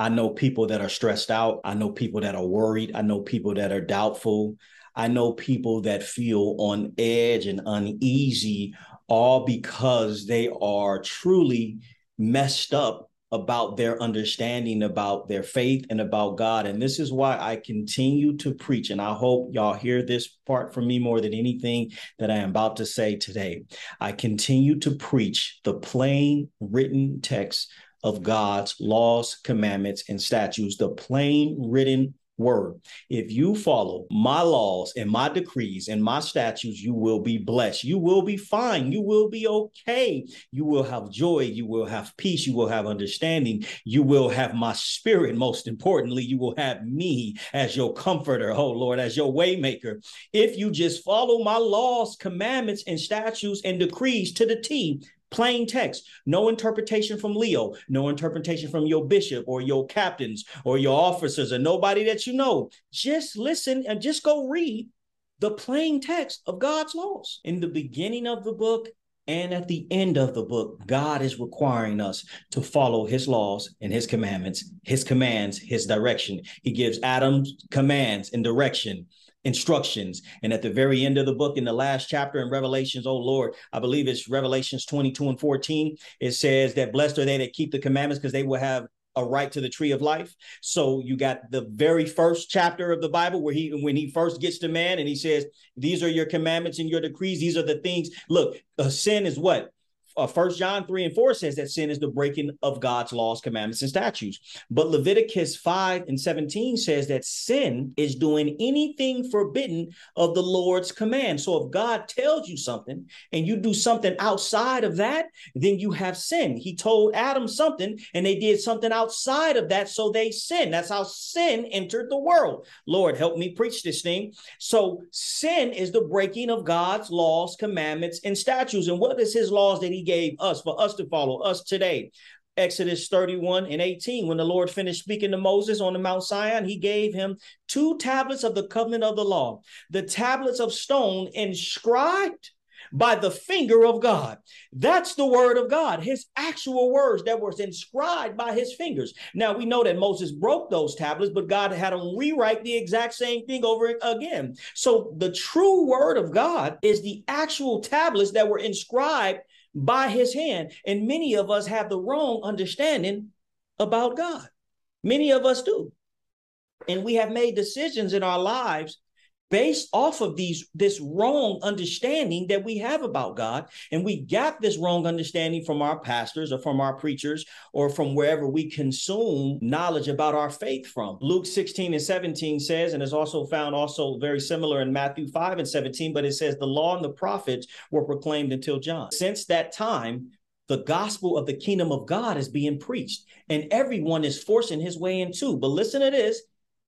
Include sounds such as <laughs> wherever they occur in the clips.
I know people that are stressed out. I know people that are worried. I know people that are doubtful. I know people that feel on edge and uneasy, all because they are truly messed up about their understanding about their faith and about God. And this is why I continue to preach. And I hope y'all hear this part from me more than anything that I am about to say today. I continue to preach the plain written text of God's laws, commandments, and statutes, the plain written word. If you follow my laws and my decrees and my statutes, you will be blessed. You will be fine. You will be okay. You will have joy. You will have peace. You will have understanding. You will have my spirit. Most importantly, you will have me as your comforter, oh Lord, as your waymaker. If you just follow my laws, commandments, and statutes and decrees to the T, Plain text, no interpretation from Leo, no interpretation from your bishop or your captains or your officers or nobody that you know. Just listen and just go read the plain text of God's laws. In the beginning of the book and at the end of the book, God is requiring us to follow his laws and his commandments, his commands, his direction. He gives Adam commands and direction instructions. And at the very end of the book, in the last chapter in Revelations, oh Lord, I believe it's Revelations 22 and 14, it says that blessed are they that keep the commandments because they will have a right to the tree of life. So you got the very first chapter of the Bible where he when he first gets to man and he says, These are your commandments and your decrees, these are the things. Look, a sin is what? Uh, First John 3 and 4 says that sin is the breaking of God's laws, commandments, and statutes. But Leviticus 5 and 17 says that sin is doing anything forbidden of the Lord's command. So if God tells you something and you do something outside of that, then you have sin. He told Adam something and they did something outside of that, so they sinned. That's how sin entered the world. Lord, help me preach this thing. So sin is the breaking of God's laws, commandments, and statutes. And what is his laws that he gave us for us to follow us today. Exodus 31 and 18, when the Lord finished speaking to Moses on the Mount Sinai, he gave him two tablets of the covenant of the law, the tablets of stone inscribed by the finger of God. That's the word of God, his actual words that were inscribed by his fingers. Now we know that Moses broke those tablets, but God had him rewrite the exact same thing over again. So the true word of God is the actual tablets that were inscribed by his hand. And many of us have the wrong understanding about God. Many of us do. And we have made decisions in our lives based off of these this wrong understanding that we have about God. And we got this wrong understanding from our pastors or from our preachers or from wherever we consume knowledge about our faith from. Luke 16 and 17 says and is also found also very similar in Matthew 5 and 17 but it says the law and the prophets were proclaimed until John. Since that time the gospel of the kingdom of God is being preached and everyone is forcing his way into but listen to this.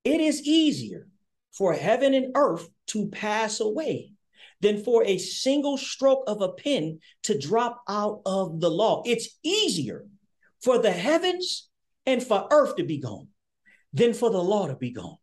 It is easier for heaven and earth to pass away than for a single stroke of a pen to drop out of the law. It's easier for the heavens and for earth to be gone than for the law to be gone.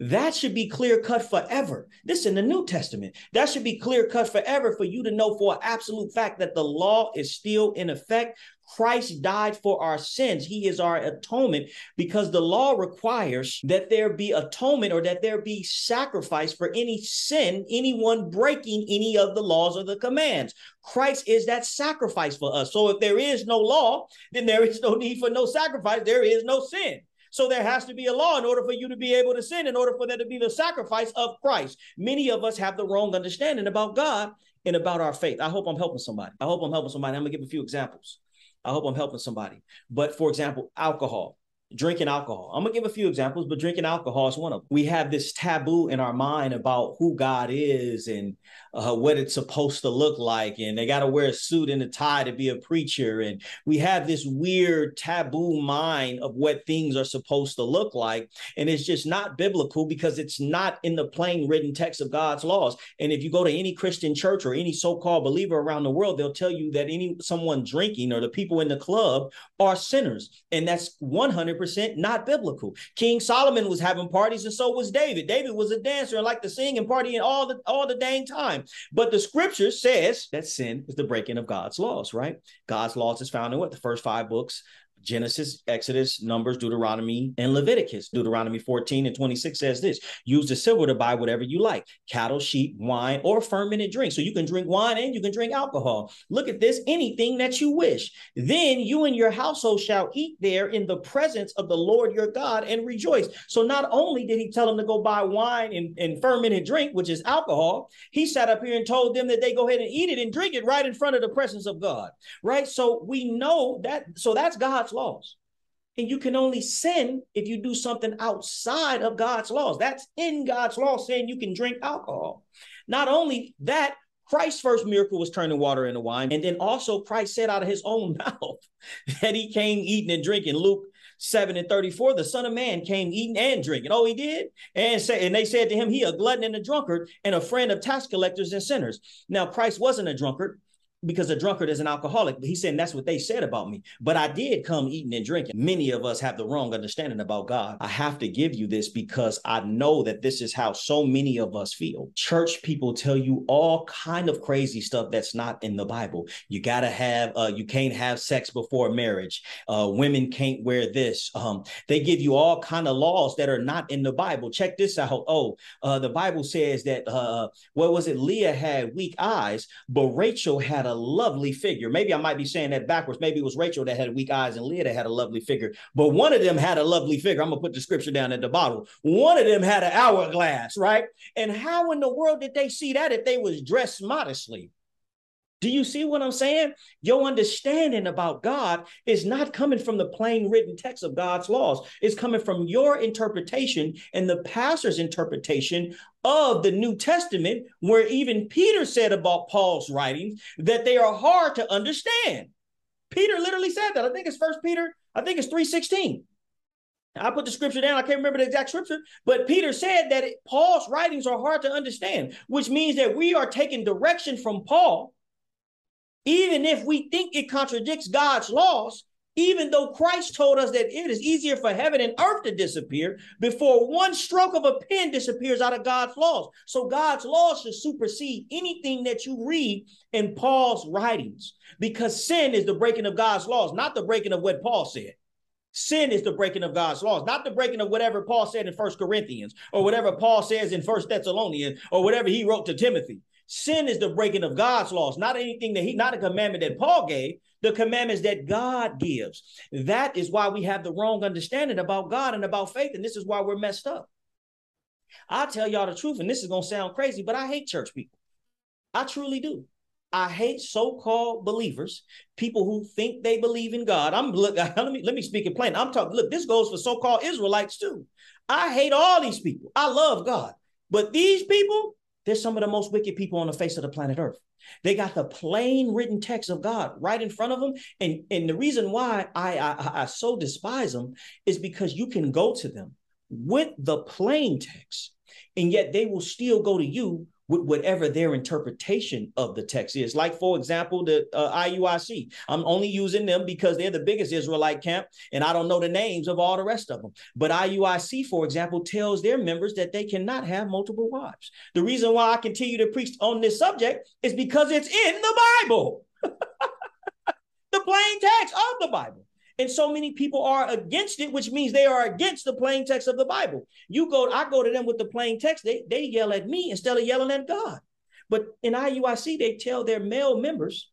That should be clear cut forever. This in the New Testament. That should be clear cut forever for you to know for absolute fact that the law is still in effect. Christ died for our sins. He is our atonement because the law requires that there be atonement or that there be sacrifice for any sin, anyone breaking any of the laws or the commands. Christ is that sacrifice for us. So if there is no law, then there is no need for no sacrifice. There is no sin. So there has to be a law in order for you to be able to sin, in order for there to be the sacrifice of Christ. Many of us have the wrong understanding about God and about our faith. I hope I'm helping somebody. I hope I'm helping somebody. I'm going to give a few examples. I hope I'm helping somebody. But for example, alcohol drinking alcohol. I'm gonna give a few examples, but drinking alcohol is one of them. We have this taboo in our mind about who God is and uh, what it's supposed to look like, and they got to wear a suit and a tie to be a preacher, and we have this weird taboo mind of what things are supposed to look like, and it's just not biblical because it's not in the plain written text of God's laws. And if you go to any Christian church or any so-called believer around the world, they'll tell you that any someone drinking or the people in the club are sinners, and that's 100 100% not biblical. King Solomon was having parties and so was David. David was a dancer and liked to sing and party all the all the dang time. But the scripture says that sin is the breaking of God's laws, right? God's laws is found in what? The first five books Genesis, Exodus, Numbers, Deuteronomy, and Leviticus. Deuteronomy 14 and 26 says this use the silver to buy whatever you like cattle, sheep, wine, or fermented drink. So you can drink wine and you can drink alcohol. Look at this anything that you wish. Then you and your household shall eat there in the presence of the Lord your God and rejoice. So not only did he tell them to go buy wine and, and fermented drink, which is alcohol, he sat up here and told them that they go ahead and eat it and drink it right in front of the presence of God. Right. So we know that. So that's God's laws. And you can only sin if you do something outside of God's laws. That's in God's law saying you can drink alcohol. Not only that, Christ's first miracle was turning water into wine. And then also Christ said out of his own <laughs> mouth that he came eating and drinking. Luke 7 and 34, the Son of Man came eating and drinking. Oh, he did? And say, and they said to him, He a glutton and a drunkard and a friend of tax collectors and sinners. Now, Christ wasn't a drunkard because a drunkard is an alcoholic. But he's saying that's what they said about me. But I did come eating and drinking. Many of us have the wrong understanding about God. I have to give you this because I know that this is how so many of us feel. Church people tell you all kind of crazy stuff that's not in the Bible. You gotta have, uh, you can't have sex before marriage. Uh, women can't wear this. Um, they give you all kind of laws that are not in the Bible. Check this out. Oh, uh, the Bible says that uh, what was it? Leah had weak eyes, but Rachel had a lovely figure. Maybe I might be saying that backwards. Maybe it was Rachel that had weak eyes and Leah that had a lovely figure. But one of them had a lovely figure. I'm gonna put the scripture down at the bottom. One of them had an hourglass, right? And how in the world did they see that if they was dressed modestly? Do you see what I'm saying? Your understanding about God is not coming from the plain written text of God's laws. It's coming from your interpretation and the pastor's interpretation of the New Testament, where even Peter said about Paul's writings that they are hard to understand. Peter literally said that. I think it's First Peter, I think it's 316. I put the scripture down. I can't remember the exact scripture, but Peter said that Paul's writings are hard to understand, which means that we are taking direction from Paul even if we think it contradicts God's laws, even though Christ told us that it is easier for heaven and earth to disappear before one stroke of a pen disappears out of God's laws. So God's laws should supersede anything that you read in Paul's writings because sin is the breaking of God's laws, not the breaking of what Paul said. Sin is the breaking of God's laws, not the breaking of whatever Paul said in First Corinthians or whatever Paul says in First Thessalonians or whatever he wrote to Timothy. Sin is the breaking of God's laws, not anything that he, not a commandment that Paul gave, the commandments that God gives. That is why we have the wrong understanding about God and about faith. And this is why we're messed up. I'll tell y'all the truth, and this is going to sound crazy, but I hate church people. I truly do. I hate so-called believers, people who think they believe in God. I'm look, <laughs> let me let me speak it plain. I'm talking, look, this goes for so-called Israelites too. I hate all these people. I love God. But these people, they're some of the most wicked people on the face of the planet Earth. They got the plain written text of God right in front of them. And, and the reason why I, I, I so despise them is because you can go to them with the plain text, and yet they will still go to you with whatever their interpretation of the text is. Like, for example, the uh, IUIC. I'm only using them because they're the biggest Israelite camp, and I don't know the names of all the rest of them. But IUIC, for example, tells their members that they cannot have multiple wives. The reason why I continue to preach on this subject is because it's in the Bible, <laughs> the plain text of the Bible. And so many people are against it, which means they are against the plain text of the Bible. You go, I go to them with the plain text, they, they yell at me instead of yelling at God. But in IUIC, they tell their male members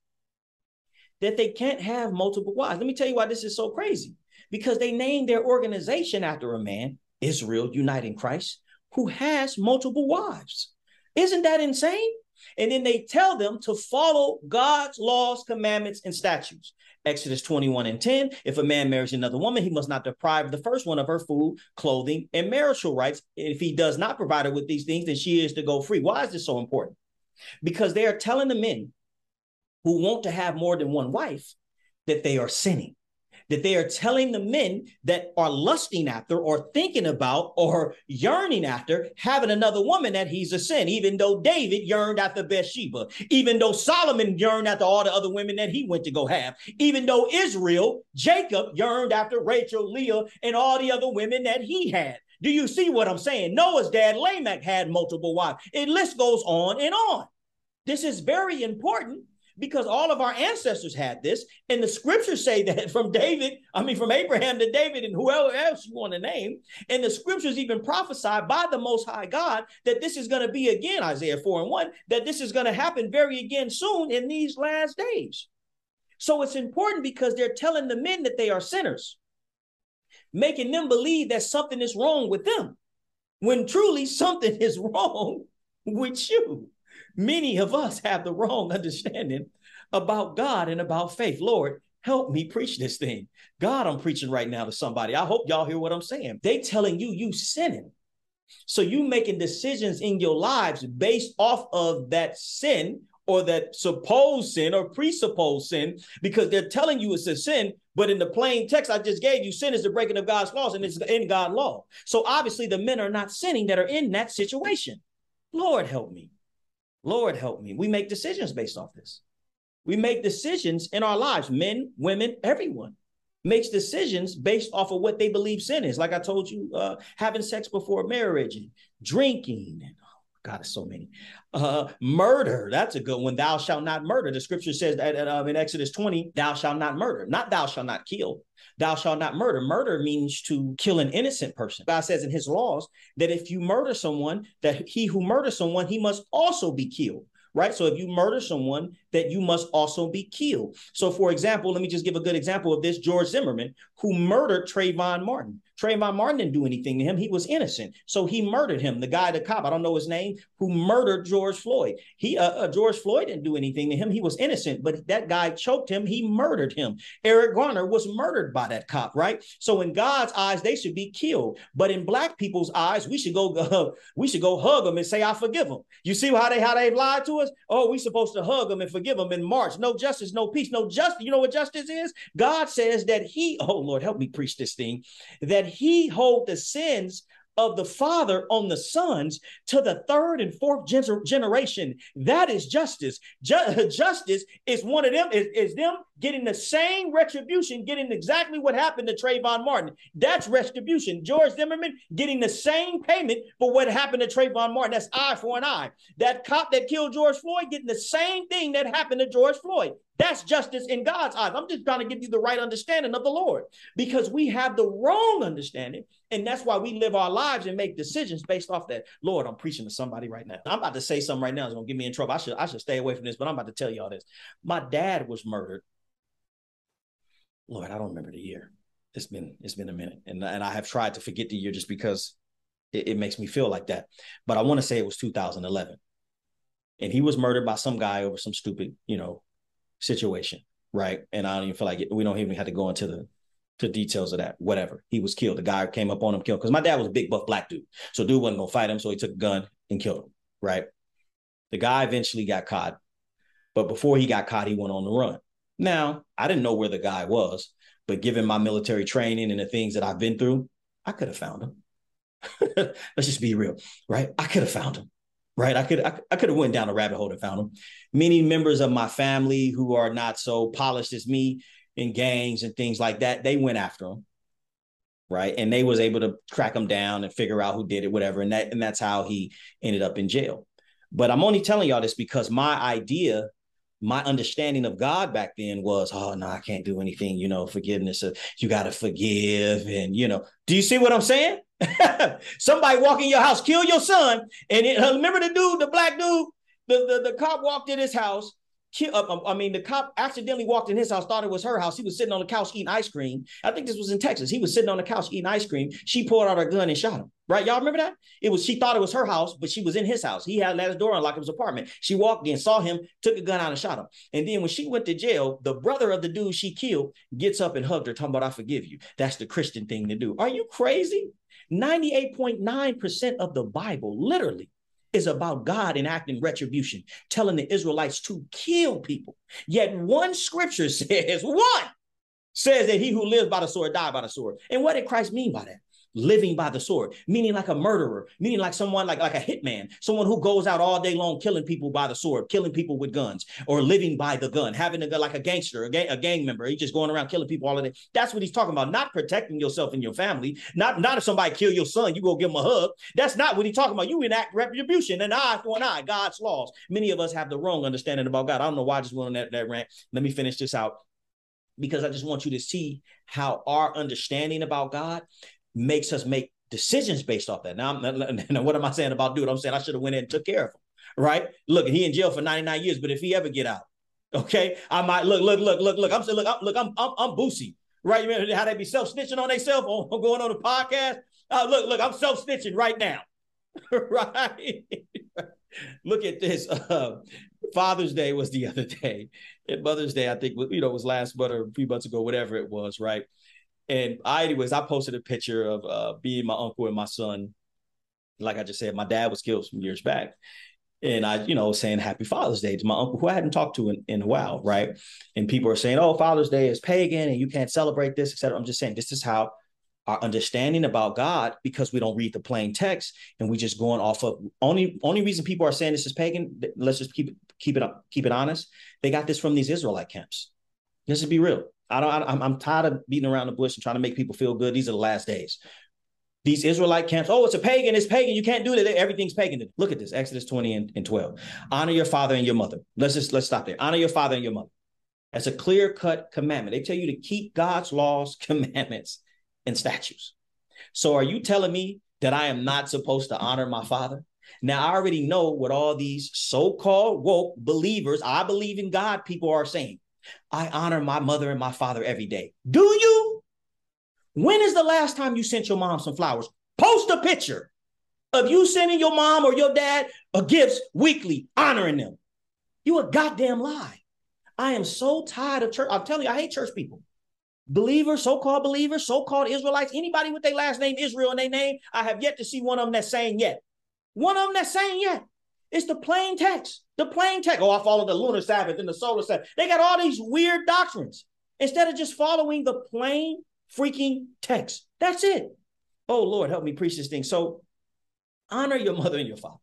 that they can't have multiple wives. Let me tell you why this is so crazy. Because they named their organization after a man, Israel United in Christ, who has multiple wives. Isn't that insane? And then they tell them to follow God's laws, commandments, and statutes. Exodus 21 and 10. If a man marries another woman, he must not deprive the first one of her food, clothing, and marital rights. If he does not provide her with these things, then she is to go free. Why is this so important? Because they are telling the men who want to have more than one wife that they are sinning that they are telling the men that are lusting after or thinking about or yearning after having another woman that he's a sin, even though David yearned after Bathsheba, even though Solomon yearned after all the other women that he went to go have, even though Israel, Jacob yearned after Rachel, Leah, and all the other women that he had. Do you see what I'm saying? Noah's dad, Lamech, had multiple wives. It list goes on and on. This is very important Because all of our ancestors had this. And the scriptures say that from David, I mean, from Abraham to David and whoever else you want to name. And the scriptures even prophesied by the Most High God that this is going to be again, Isaiah 4 and 1, that this is going to happen very again soon in these last days. So it's important because they're telling the men that they are sinners, making them believe that something is wrong with them when truly something is <laughs> wrong with you. Many of us have the wrong <laughs> understanding about God and about faith. Lord, help me preach this thing. God, I'm preaching right now to somebody. I hope y'all hear what I'm saying. They telling you you sinning. So you making decisions in your lives based off of that sin or that supposed sin or presupposed sin because they're telling you it's a sin. But in the plain text I just gave you, sin is the breaking of God's laws and it's in God's law. So obviously the men are not sinning that are in that situation. Lord help me. Lord help me. We make decisions based off this. We make decisions in our lives, men, women, everyone makes decisions based off of what they believe sin is. Like I told you, uh, having sex before marriage and drinking and God, so many. Uh, murder, that's a good one. Thou shalt not murder. The scripture says that uh, in Exodus 20, thou shalt not murder. Not thou shalt not kill. Thou shalt not murder. Murder means to kill an innocent person. God says in his laws that if you murder someone, that he who murders someone, he must also be killed right? So if you murder someone, that you must also be killed. So, for example, let me just give a good example of this George Zimmerman, who murdered Trayvon Martin. Trayvon Martin didn't do anything to him. He was innocent. So he murdered him. The guy, the cop, I don't know his name, who murdered George Floyd. He, uh, uh, George Floyd didn't do anything to him. He was innocent, but that guy choked him. He murdered him. Eric Garner was murdered by that cop, right? So in God's eyes, they should be killed. But in black people's eyes, we should go, <laughs> uh, we should go hug them and say, I forgive them. You see how they, how they lied to us? Oh, we supposed to hug them and forgive them in March. No justice, no peace, no justice. You know what justice is? God says that he, <laughs> oh Lord, help me preach this thing, that he hold the sins of the father on the sons to the third and fourth gener- generation. That is justice. Ju- <laughs> justice is one of them, is, is them getting the same retribution, getting exactly what happened to Trayvon Martin. That's retribution. George Zimmerman getting the same payment for what happened to Trayvon Martin. That's eye for an eye. That cop that killed George Floyd getting the same thing that happened to George Floyd. That's justice in God's eyes. I'm just trying to give you the right understanding of the Lord because we have the wrong understanding. And that's why we live our lives and make decisions based off that. Lord, I'm preaching to somebody right now. I'm about to say something right now that's gonna get me in trouble. I should I should stay away from this, but I'm about to tell y'all this. My dad was murdered. Lord, I don't remember the year. It's been it's been a minute. And, and I have tried to forget the year just because it, it makes me feel like that. But I want to say it was 2011. And he was murdered by some guy over some stupid, you know, situation, right? And I don't even feel like it, we don't even have to go into the to details of that. Whatever. He was killed. The guy came up on him, killed. Because my dad was a big buff black dude, so dude wasn't gonna fight him, so he took a gun and killed him. Right. The guy eventually got caught, but before he got caught, he went on the run. Now I didn't know where the guy was, but given my military training and the things that I've been through, I could have found him. <laughs> Let's just be real, right? I could have found him right? I could I, I could have went down a rabbit hole and found him. Many members of my family who are not so polished as me in gangs and things like that, they went after him, right? And they was able to crack him down and figure out who did it, whatever. And that and that's how he ended up in jail. But I'm only telling y'all this because my idea my understanding of God back then was, oh no, I can't do anything. You know, forgiveness. Uh, you got to forgive, and you know, do you see what I'm saying? <laughs> Somebody walk in your house, kill your son, and it, <laughs> remember the dude, the black dude, the, the the cop walked in his house uh, um, I mean, the cop accidentally walked in his house, thought it was her house. He was sitting on the couch eating ice cream. I think this was in Texas. He was sitting on the couch eating ice cream. She pulled out her gun and shot him. Right? Y'all remember that? It was she thought it was her house, but she was in his house. He had let his door unlocked his apartment. She walked in, saw him, took a gun out and shot him. And then when she went to jail, the brother of the dude she killed gets up and hugged her, talking about I forgive you. That's the Christian thing to do. Are you crazy? 98.9% of the Bible, literally, is about God enacting retribution, telling the Israelites to kill people. Yet one scripture <laughs> says, one says that he who lives by the sword die by the sword. And what did Christ mean by that? Living by the sword, meaning like a murderer, meaning like someone like, like a hitman, someone who goes out all day long killing people by the sword, killing people with guns, or living by the gun, having a gun like a gangster, a gang, a gang member. He's just going around killing people all day. That's what he's talking about. Not protecting yourself and your family. Not, not if somebody kill your son, you go give him a hug. That's not what he's talking about. You enact retribution, an eye for an eye, God's laws. Many of us have the wrong understanding about God. I don't know why I just went on that, that rant. Let me finish this out because I just want you to see how our understanding about God makes us make decisions based off that. Now, <laughs> now what am I saying about dude? I'm saying I should have went in and took care of him, right? Look, he in jail for 99 years, but if he ever get out, okay, I might look, look, look, look, look. I'm saying, look, I'm, look, I'm, I'm, I'm Boosie, right? You remember how they be self snitching on themselves on going on the podcast? Uh, look, look, I'm self snitching right now, <laughs> right? <laughs> look at this. Uh, Father's Day was the other day, and Mother's Day, I think, was you know, was last month or a few months ago, whatever it was, right? And I, anyways, I posted a picture of uh, being my uncle and my son. Like I just said, my dad was killed some years back. And I, you know, saying Happy Father's Day to my uncle who I hadn't talked to in, in a while, right? And people are saying, oh, Father's Day is pagan and you can't celebrate this, etc. I'm just saying this is how our understanding about God, because we don't read the plain text and we just going off of only only reason people are saying this is pagan, let's just keep it keep it up, keep it honest. They got this from these Israelite camps. Let's just be real. I don't. I, I'm tired of beating around the bush and trying to make people feel good. These are the last days. These Israelite camps. Oh, it's a pagan. It's pagan. You can't do that. Everything's pagan. Look at this. Exodus 20 and, and 12. Honor your father and your mother. Let's just let's stop there. Honor your father and your mother. That's a clear cut commandment. They tell you to keep God's laws, <laughs> commandments, and statutes. So are you telling me that I am not supposed to honor my father? Now I already know what all these so-called woke believers, I believe in God, people are saying. I honor my mother and my father every day. Do you? When is the last time you sent your mom some flowers? Post a picture of you sending your mom or your dad a gifts weekly, honoring them. You a goddamn lie. I am so tired of church. I'm telling you, I hate church people. Believers, so-called believers, so-called Israelites, anybody with their last name Israel in their name, I have yet to see one of them that's saying yet. One of them that's saying yet. It's the plain text. The plain text. Oh, I follow the lunar Sabbath and the solar Sabbath. They got all these weird doctrines instead of just following the plain freaking text. That's it. Oh, Lord, help me preach this thing. So honor your mother and your father,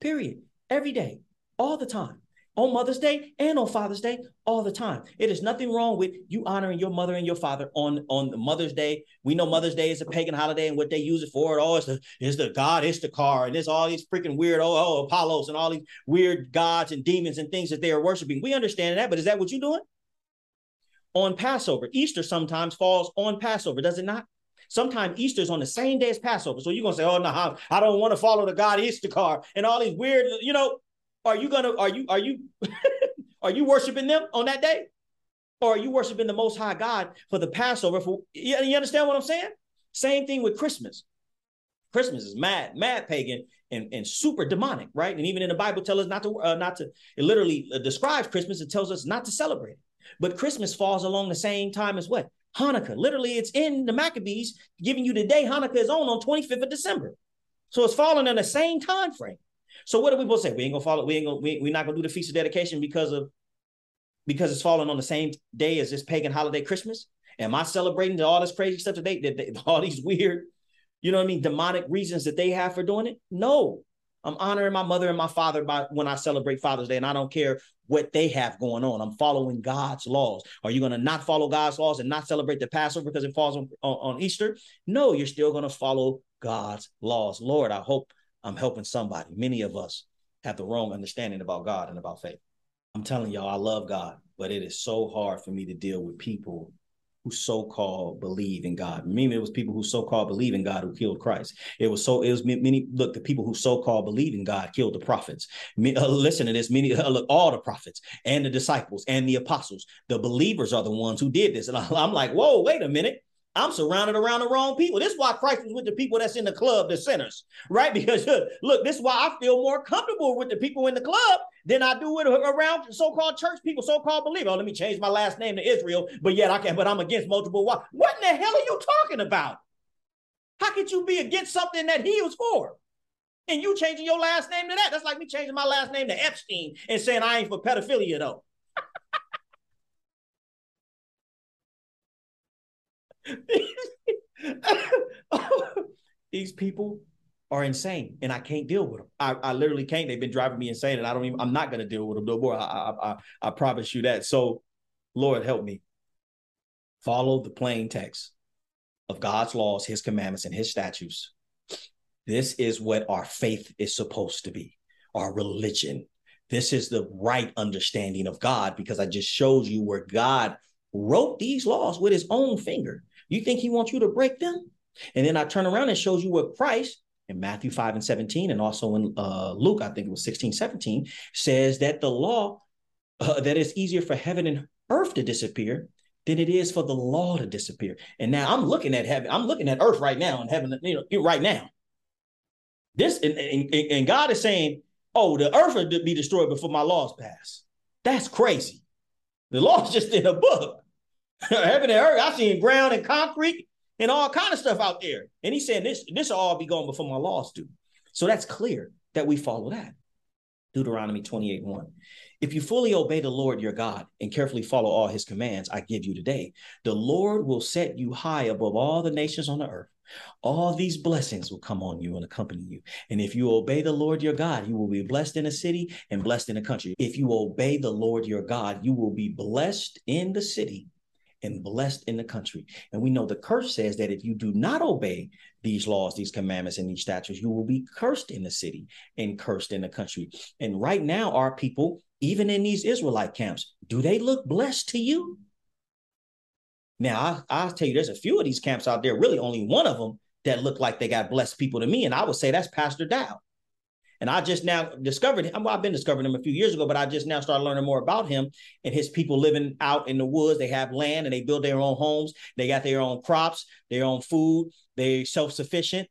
period. Every day, all the time on Mother's Day and on Father's Day all the time. It is nothing wrong with you honoring your mother and your father on, on the Mother's Day. We know Mother's Day is a pagan holiday and what they use it for. Oh, it's the, it's the God, it's the car, and there's all these freaking weird, oh, oh, Apollos and all these weird gods and demons and things that they are worshiping. We understand that, but is that what you're doing? On Passover, Easter sometimes falls on Passover, does it not? Sometimes Easter's on the same day as Passover. So you're gonna say, "Oh no, I don't want to follow the God Easter car and all these weird." You know, are you gonna are you are you <laughs> are you worshiping them on that day? Or are you worshiping the most high God for the Passover? For you, you understand what I'm saying? Same thing with Christmas. Christmas is mad, mad pagan and, and super demonic, right? And even in the Bible tells us not to uh, not to it literally uh, describes Christmas, it tells us not to celebrate it. But Christmas falls along the same time as what? Hanukkah. Literally, it's in the Maccabees giving you the day Hanukkah is on on 25th of December. So it's falling in the same time frame. So what are we both say? We ain't gonna follow. We ain't gonna. We, we're not gonna do the feast of dedication because of because it's falling on the same day as this pagan holiday Christmas. Am I celebrating all this crazy stuff today? That <laughs> all these weird, you know what I mean, demonic reasons that they have for doing it? No, I'm honoring my mother and my father by when I celebrate Father's Day, and I don't care what they have going on. I'm following God's laws. Are you going to not follow God's laws and not celebrate the Passover because it falls on, on, on Easter? No, you're still going to follow God's laws. Lord, I hope I'm helping somebody. Many of us have the wrong understanding about God and about faith. I'm telling y'all, I love God, but it is so hard for me to deal with people who so-called believe in God. Maybe it was people who so-called believe in God who killed Christ. It was so it was many. Look, the people who so-called believe in God killed the prophets. uh, listen to this. Many uh, look, all the prophets and the disciples and the apostles. The believers are the ones who did this. And I, I'm like, whoa, wait a minute. I'm surrounded around the wrong people. This is why Christ was with the people that's in the club, the sinners, right? <laughs> Because look, this is why I feel more comfortable with the people in the club than I do with uh, around so-called church people, so-called believers. Oh, let me change my last name to Israel, but yet I can, but I'm against multiple wives. What in the hell are you talking about? How could you be against something that he was for? And you changing your last name to that? That's like me changing my last name to Epstein and saying I ain't for pedophilia though. <laughs> these people are insane and I can't deal with them. I, I literally can't. They've been driving me insane and I don't even, I'm not going to deal with them no more. I, I, I, I promise you that. So, Lord, help me. Follow the plain text of God's laws, his commandments, and his statutes. This is what our faith is supposed to be, our religion. This is the right understanding of God because I just showed you where God wrote these laws with his own finger. You think he wants you to break them? And then I turn around and shows you what Christ in Matthew 5 and 17, and also in uh, Luke, I think it was 16, 17, says that the law, uh, that it's easier for heaven and earth to disappear than it is for the law to disappear. And now I'm looking at heaven, I'm looking at earth right now and heaven, you know, right now. This and, and, and God is saying, oh, the earth will be destroyed before my laws pass. That's crazy. The law's just in a book. <laughs> heaven and earth, I've seen ground and concrete and all kind of stuff out there. And he said, this, this will all be gone before my laws do. So that's clear that we follow that. Deuteronomy 28 1. If you fully obey the Lord your God and carefully follow all his commands I give you today, the Lord will set you high above all the nations on the earth. All these blessings will come on you and accompany you. And if you obey the Lord your God, you will be blessed in the city and blessed in the country. If you obey the Lord your God, you will be blessed in the city and blessed in the country. And we know the curse says that if you do not obey these laws, these commandments, and these statutes, you will be cursed in the city and cursed in the country. And right now, our people, even in these Israelite camps, do they look blessed to you? Now, I, will tell you, there's a few of these camps out there, really only one of them that look like they got blessed people to me. And I would say that's Pastor Dow. And I just now discovered him. Well, I've been discovering him a few years ago, but I just now started learning more about him and his people living out in the woods. They have land and they build their own homes. They got their own crops, their own food. They're self-sufficient.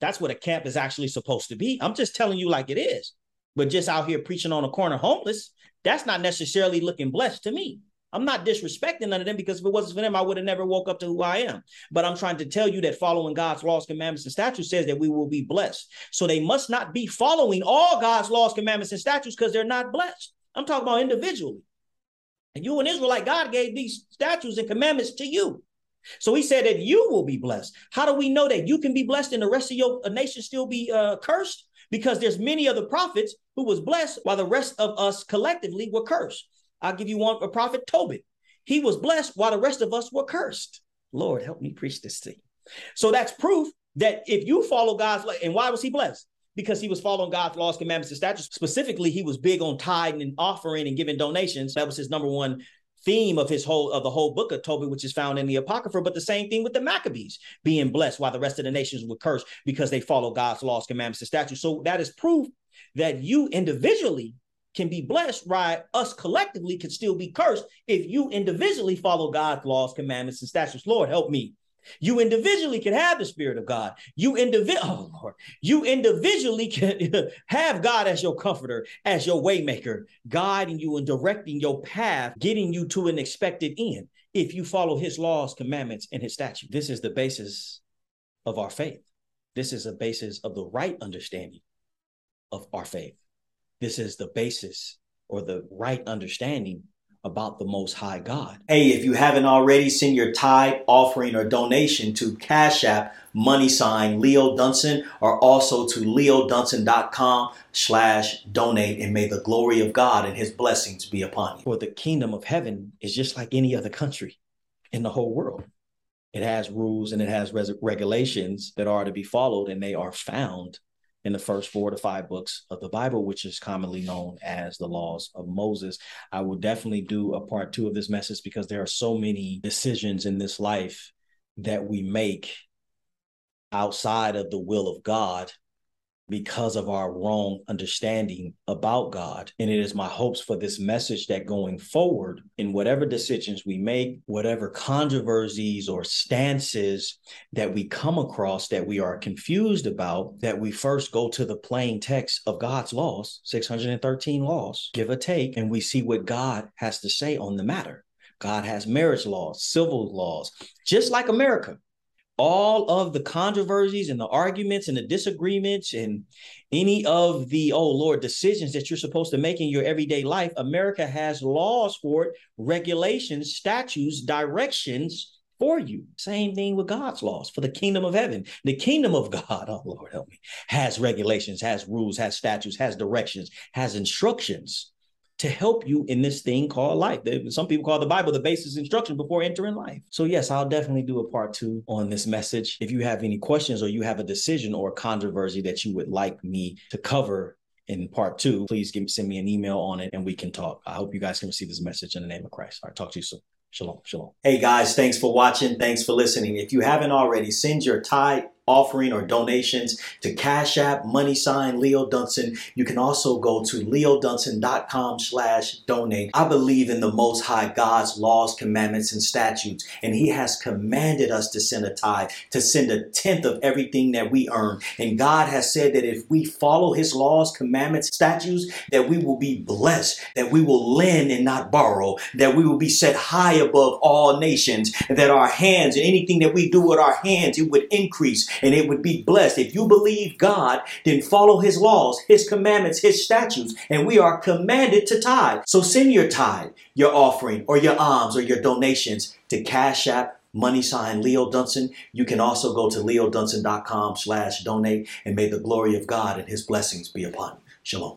That's what a camp is actually supposed to be. I'm just telling you like it is. But just out here preaching on a corner homeless, that's not necessarily looking blessed to me. I'm not disrespecting none of them because if it wasn't for them, I would have never woke up to who I am. But I'm trying to tell you that following God's laws, commandments, and statutes says that we will be blessed. So they must not be following all God's laws, commandments, and statutes because they're not blessed. I'm talking about individually. And you and Israelite, God gave these statutes and commandments to you. So he said that you will be blessed. How do we know that you can be blessed and the rest of your nation still be uh, cursed? Because there's many other prophets who was blessed while the rest of us collectively were cursed. I'll give you one, a prophet Tobit. He was blessed while the rest of us were cursed. Lord, help me preach this thing. So that's proof that if you follow God's law, and why was he blessed? Because he was following God's laws, commandments, and statutes. Specifically, he was big on tithing and offering and giving donations. That was his number one theme of his whole of the whole book of Tobit, which is found in the Apocrypha. But the same thing with the Maccabees being blessed while the rest of the nations were cursed because they follow God's laws, commandments, and statutes. So that is proof that you individually can be blessed, right? Us collectively can still be cursed if you individually follow God's laws, commandments, and statutes. Lord, help me. You individually can have the Spirit of God. You individual, <laughs> oh Lord, you individually can <laughs> have God as your comforter, as your waymaker, guiding you and directing your path, getting you to an expected end. If you follow His laws, commandments, and His statutes, this is the basis of our faith. This is a basis of the right understanding of our faith. This is the basis or the right understanding about the Most High God. Hey, if you haven't already, send your tithe, offering, or donation to Cash App money sign Leo Dunson or also to leodunson.com slash donate and may the glory of God and his blessings be upon you. For the kingdom of heaven is just like any other country in the whole world. It has rules and it has res- regulations that are to be followed and they are found in the first four to five books of the Bible, which is commonly known as the laws of Moses. I will definitely do a part two of this message because there are so many decisions in this life that we make outside of the will of God because of our wrong understanding about God. And it is my hopes for this message that going forward, in whatever decisions we make, whatever controversies or stances that we come across that we are confused about, that we first go to the plain text of God's laws, 613 laws, give or take, and we see what God has to say on the matter. God has marriage laws, civil laws, just like America all of the controversies and the arguments and the disagreements and any of the oh lord decisions that you're supposed to make in your everyday life america has laws for it regulations statutes directions for you. Same thing with God's laws for the kingdom of heaven. The kingdom of God, <laughs> oh Lord help me, has regulations, has rules, has statutes, has directions, has instructions to help you in this thing called life. Some people call the Bible the basis instruction before entering life. So, yes, I'll definitely do a part two on this message. If you have any questions or you have a decision or a controversy that you would like me to cover in part two, please give, send me an email on it and we can talk. I hope you guys can receive this message in the name of Christ. All right, talk to you soon. Shalom, shalom. Hey guys, thanks for watching. Thanks for listening. If you haven't already, send your tithe offering or donations to Cash App, money sign Leo Dunson. You can also go to leodunson.com slash donate. I believe in the Most High God's laws, commandments, and statutes, and He has commanded us to send a tithe, to send a tenth of everything that we earn. And God has said that if we follow His laws, commandments, statutes, that we will be blessed, that we will lend and not borrow, that we will be set high above all nations, and that our hands and anything that we do with our hands, it would increase and it would be blessed. If you believe God, then follow his laws, his commandments, his statutes, and we are commanded to tithe. So send your tithe, your offering, or your alms or your donations to Cash App money sign Leo Dunson. You can also go to leodunson.com slash donate and may the glory of God and his blessings be upon you. Shalom.